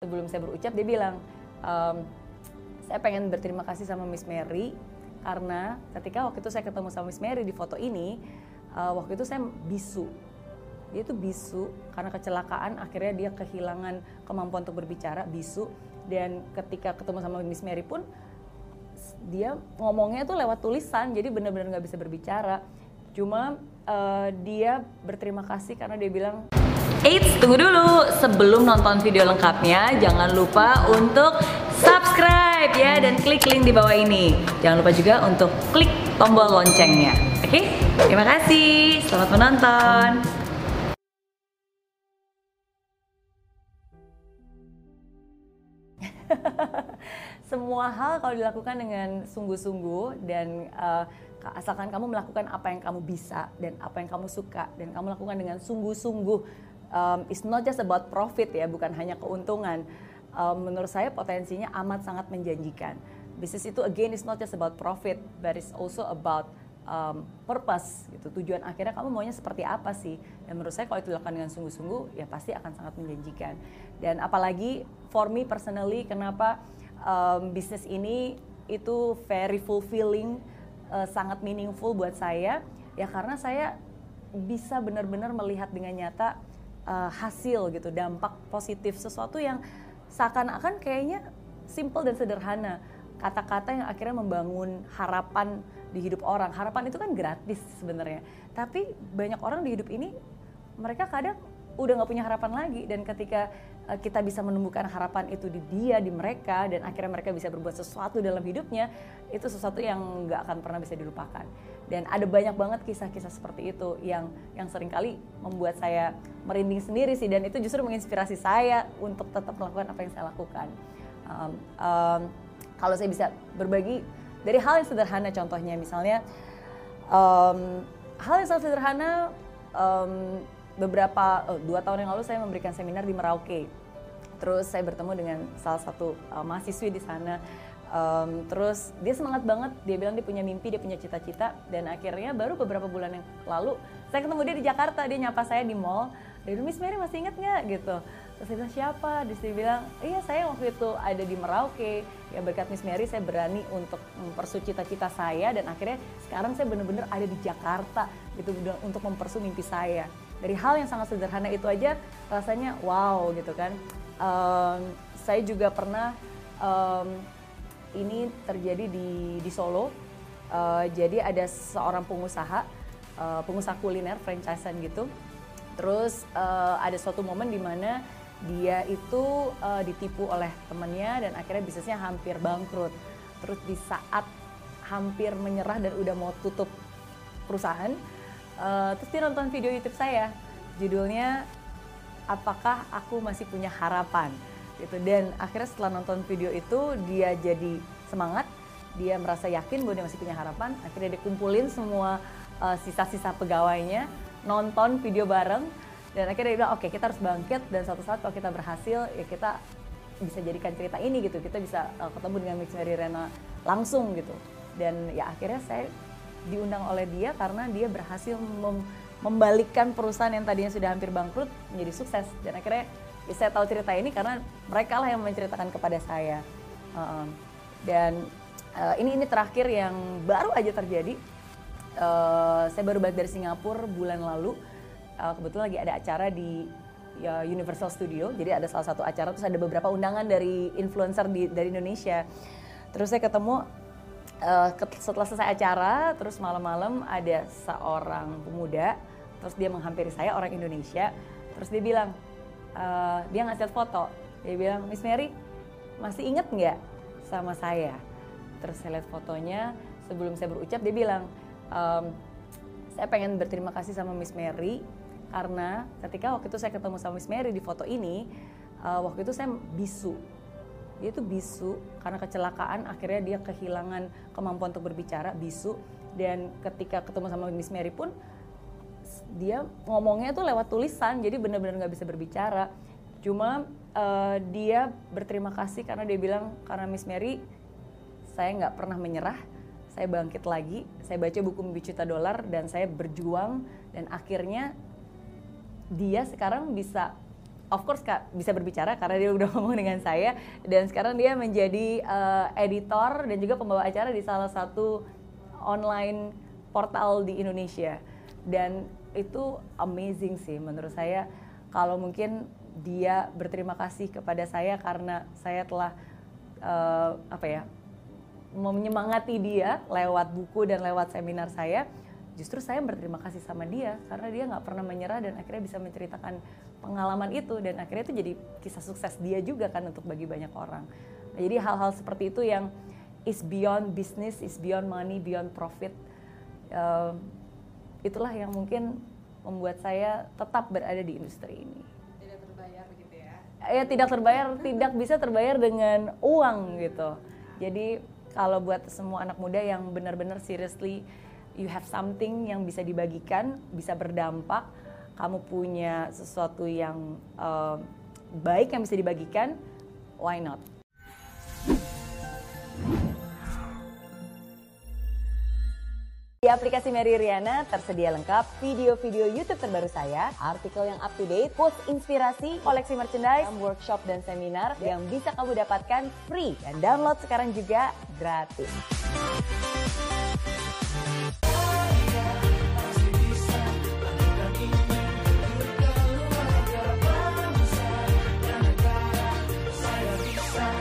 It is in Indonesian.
sebelum saya berucap dia bilang ehm, saya pengen berterima kasih sama Miss Mary karena ketika waktu itu saya ketemu sama Miss Mary di foto ini uh, waktu itu saya bisu. Dia itu bisu karena kecelakaan akhirnya dia kehilangan kemampuan untuk berbicara bisu. Dan ketika ketemu sama Miss Mary pun dia ngomongnya tuh lewat tulisan jadi benar-benar nggak bisa berbicara. Cuma uh, dia berterima kasih karena dia bilang Eits, tunggu dulu. Sebelum nonton video lengkapnya, jangan lupa untuk subscribe ya dan klik link di bawah ini. Jangan lupa juga untuk klik tombol loncengnya. Oke? Terima kasih. Selamat menonton. Semua hal kalau dilakukan dengan sungguh-sungguh dan uh, asalkan kamu melakukan apa yang kamu bisa dan apa yang kamu suka dan kamu lakukan dengan sungguh-sungguh um, it's not just about profit ya, bukan hanya keuntungan. Um, menurut saya potensinya amat sangat menjanjikan. Bisnis itu again is not just about profit, but it's also about um, purpose gitu. Tujuan akhirnya kamu maunya seperti apa sih? Dan menurut saya kalau itu dilakukan dengan sungguh-sungguh, ya pasti akan sangat menjanjikan. Dan apalagi for me personally, kenapa um, bisnis ini itu very fulfilling, uh, sangat meaningful buat saya, ya karena saya bisa benar-benar melihat dengan nyata uh, hasil gitu, dampak positif sesuatu yang seakan-akan kayaknya simple dan sederhana. Kata-kata yang akhirnya membangun harapan di hidup orang. Harapan itu kan gratis sebenarnya. Tapi banyak orang di hidup ini mereka kadang udah nggak punya harapan lagi. Dan ketika uh, kita bisa menumbuhkan harapan itu di dia di mereka dan akhirnya mereka bisa berbuat sesuatu dalam hidupnya itu sesuatu yang nggak akan pernah bisa dilupakan. Dan ada banyak banget kisah-kisah seperti itu yang yang sering kali membuat saya merinding sendiri sih. Dan itu justru menginspirasi saya untuk tetap melakukan apa yang saya lakukan. Um, um, kalau saya bisa berbagi dari hal yang sederhana contohnya misalnya um, hal yang sangat sederhana um, beberapa oh, dua tahun yang lalu saya memberikan seminar di Merauke. Terus saya bertemu dengan salah satu uh, mahasiswi di sana. Um, terus dia semangat banget, dia bilang dia punya mimpi, dia punya cita-cita, dan akhirnya baru beberapa bulan yang lalu saya ketemu dia di Jakarta, dia nyapa saya di mall, dia bilang Miss Mary masih inget nggak gitu. Terus saya bilang siapa? Dia bilang iya saya waktu itu ada di Merauke, ya berkat Miss Mary saya berani untuk mempersu cita-cita saya dan akhirnya sekarang saya benar-benar ada di Jakarta gitu untuk mempersu mimpi saya dari hal yang sangat sederhana itu aja rasanya wow gitu kan. Um, saya juga pernah um, ini terjadi di di Solo. Uh, jadi ada seorang pengusaha uh, pengusaha kuliner franchisean gitu. Terus uh, ada suatu momen di mana dia itu uh, ditipu oleh temannya dan akhirnya bisnisnya hampir bangkrut. Terus di saat hampir menyerah dan udah mau tutup perusahaan Uh, terus dia nonton video YouTube saya, judulnya apakah aku masih punya harapan gitu. Dan akhirnya setelah nonton video itu dia jadi semangat, dia merasa yakin bahwa dia masih punya harapan. Akhirnya dia kumpulin semua uh, sisa-sisa pegawainya, nonton video bareng, dan akhirnya dia bilang oke okay, kita harus bangkit dan suatu saat kalau kita berhasil ya kita bisa jadikan cerita ini gitu, kita bisa uh, ketemu dengan Mix Mary Rena langsung gitu. Dan ya akhirnya saya diundang oleh dia karena dia berhasil mem membalikkan perusahaan yang tadinya sudah hampir bangkrut menjadi sukses. Dan akhirnya ya saya tahu cerita ini karena mereka lah yang menceritakan kepada saya. Uh, dan uh, ini ini terakhir yang baru aja terjadi. Uh, saya baru balik dari Singapura bulan lalu. Uh, kebetulan lagi ada acara di ya, Universal Studio. Jadi ada salah satu acara terus ada beberapa undangan dari influencer di, dari Indonesia. Terus saya ketemu uh, setelah selesai acara terus malam-malam ada seorang pemuda terus dia menghampiri saya orang Indonesia. Terus dia bilang uh, dia ngasih foto. Dia bilang Miss Mary masih inget nggak sama saya? Terus saya lihat fotonya sebelum saya berucap dia bilang um, saya pengen berterima kasih sama Miss Mary karena ketika waktu itu saya ketemu sama Miss Mary di foto ini uh, waktu itu saya bisu dia tuh bisu karena kecelakaan akhirnya dia kehilangan kemampuan untuk berbicara bisu. Dan ketika ketemu sama Miss Mary pun dia ngomongnya tuh lewat tulisan jadi benar-benar nggak bisa berbicara. Cuma uh, dia berterima kasih karena dia bilang karena Miss Mary saya nggak pernah menyerah saya bangkit lagi saya baca buku mimpi juta dolar dan saya berjuang dan akhirnya dia sekarang bisa of course kak bisa berbicara karena dia udah ngomong dengan saya. Dan sekarang dia menjadi uh, editor dan juga pembawa acara di salah satu online portal di Indonesia. Dan itu amazing sih menurut saya. Kalau mungkin dia berterima kasih kepada saya karena saya telah uh, apa ya menyemangati dia lewat buku dan lewat seminar saya justru saya berterima kasih sama dia karena dia nggak pernah menyerah dan akhirnya bisa menceritakan pengalaman itu dan akhirnya itu jadi kisah sukses dia juga kan untuk bagi banyak orang. Nah, jadi hal-hal seperti itu yang is beyond business is beyond money beyond profit uh, itulah yang mungkin membuat saya tetap berada di industri ini. Tidak terbayar gitu ya? Ya tidak terbayar tidak bisa terbayar dengan uang gitu. Jadi kalau buat semua anak muda yang benar-benar seriously you have something yang bisa dibagikan, bisa berdampak, kamu punya sesuatu yang uh, baik yang bisa dibagikan, why not? Di aplikasi Mary Riana tersedia lengkap video-video YouTube terbaru saya, artikel yang up to date, post inspirasi, koleksi merchandise, workshop dan seminar yang bisa kamu dapatkan free dan download sekarang juga gratis.